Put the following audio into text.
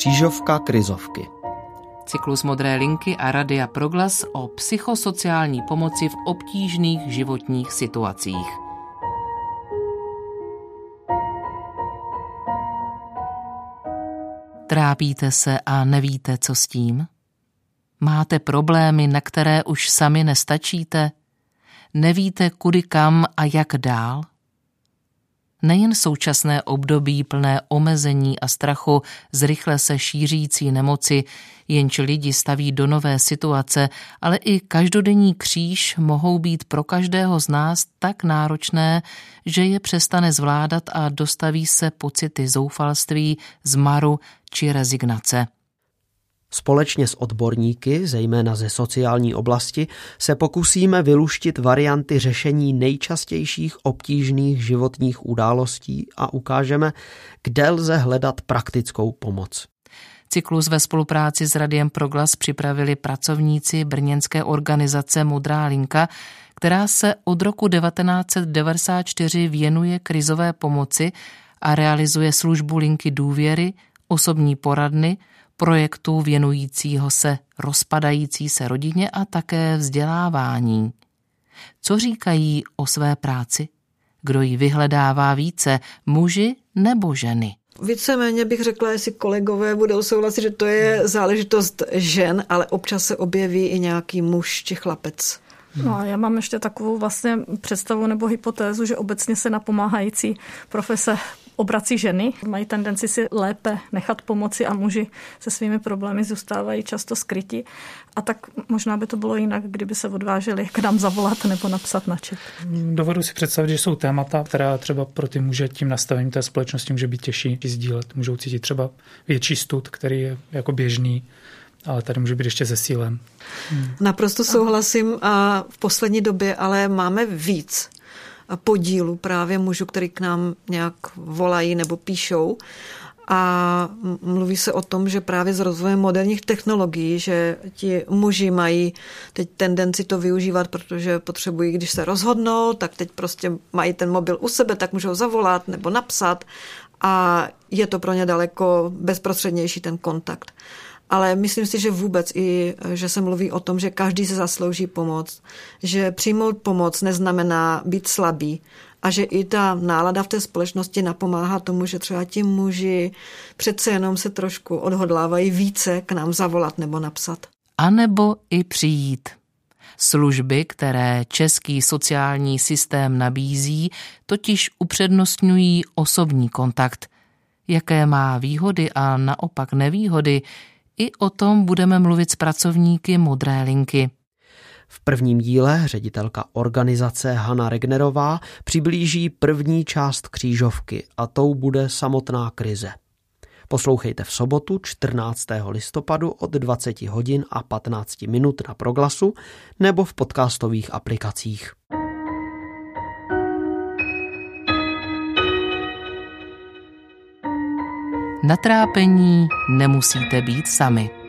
Křížovka krizovky. Cyklus Modré linky a Radia Proglas o psychosociální pomoci v obtížných životních situacích. Trápíte se a nevíte, co s tím? Máte problémy, na které už sami nestačíte? Nevíte, kudy kam a jak dál? Nejen současné období plné omezení a strachu z rychle se šířící nemoci, jenž lidi staví do nové situace, ale i každodenní kříž mohou být pro každého z nás tak náročné, že je přestane zvládat a dostaví se pocity zoufalství, zmaru či rezignace. Společně s odborníky, zejména ze sociální oblasti, se pokusíme vyluštit varianty řešení nejčastějších obtížných životních událostí a ukážeme, kde lze hledat praktickou pomoc. Cyklus ve spolupráci s Radiem Proglas připravili pracovníci brněnské organizace Modrá linka, která se od roku 1994 věnuje krizové pomoci a realizuje službu linky důvěry, osobní poradny, projektu věnujícího se rozpadající se rodině a také vzdělávání. Co říkají o své práci? Kdo ji vyhledává více, muži nebo ženy? Víceméně bych řekla, jestli kolegové budou souhlasit, že to je záležitost žen, ale občas se objeví i nějaký muž či chlapec. No já mám ještě takovou vlastně představu nebo hypotézu, že obecně se napomáhající profese obrací ženy, mají tendenci si lépe nechat pomoci a muži se svými problémy zůstávají často skryti. A tak možná by to bylo jinak, kdyby se odvážili k nám zavolat nebo napsat na čet. Dovedu si představit, že jsou témata, která třeba pro ty muže tím nastavením té společnosti může být těžší sdílet. Můžou cítit třeba větší stud, který je jako běžný, ale tady může být ještě ze sílem. Hmm. Naprosto souhlasím a v poslední době ale máme víc podílu právě mužů, který k nám nějak volají nebo píšou. A mluví se o tom, že právě s rozvojem moderních technologií, že ti muži mají teď tendenci to využívat, protože potřebují, když se rozhodnou, tak teď prostě mají ten mobil u sebe, tak můžou zavolat nebo napsat a je to pro ně daleko bezprostřednější ten kontakt ale myslím si, že vůbec i, že se mluví o tom, že každý se zaslouží pomoc, že přijmout pomoc neznamená být slabý a že i ta nálada v té společnosti napomáhá tomu, že třeba ti muži přece jenom se trošku odhodlávají více k nám zavolat nebo napsat. A nebo i přijít. Služby, které český sociální systém nabízí, totiž upřednostňují osobní kontakt. Jaké má výhody a naopak nevýhody, i o tom budeme mluvit s pracovníky Modré linky. V prvním díle ředitelka organizace Hanna Regnerová přiblíží první část křížovky a tou bude samotná krize. Poslouchejte v sobotu 14. listopadu od 20 hodin a 15 minut na Proglasu nebo v podcastových aplikacích. Na trápení nemusíte být sami.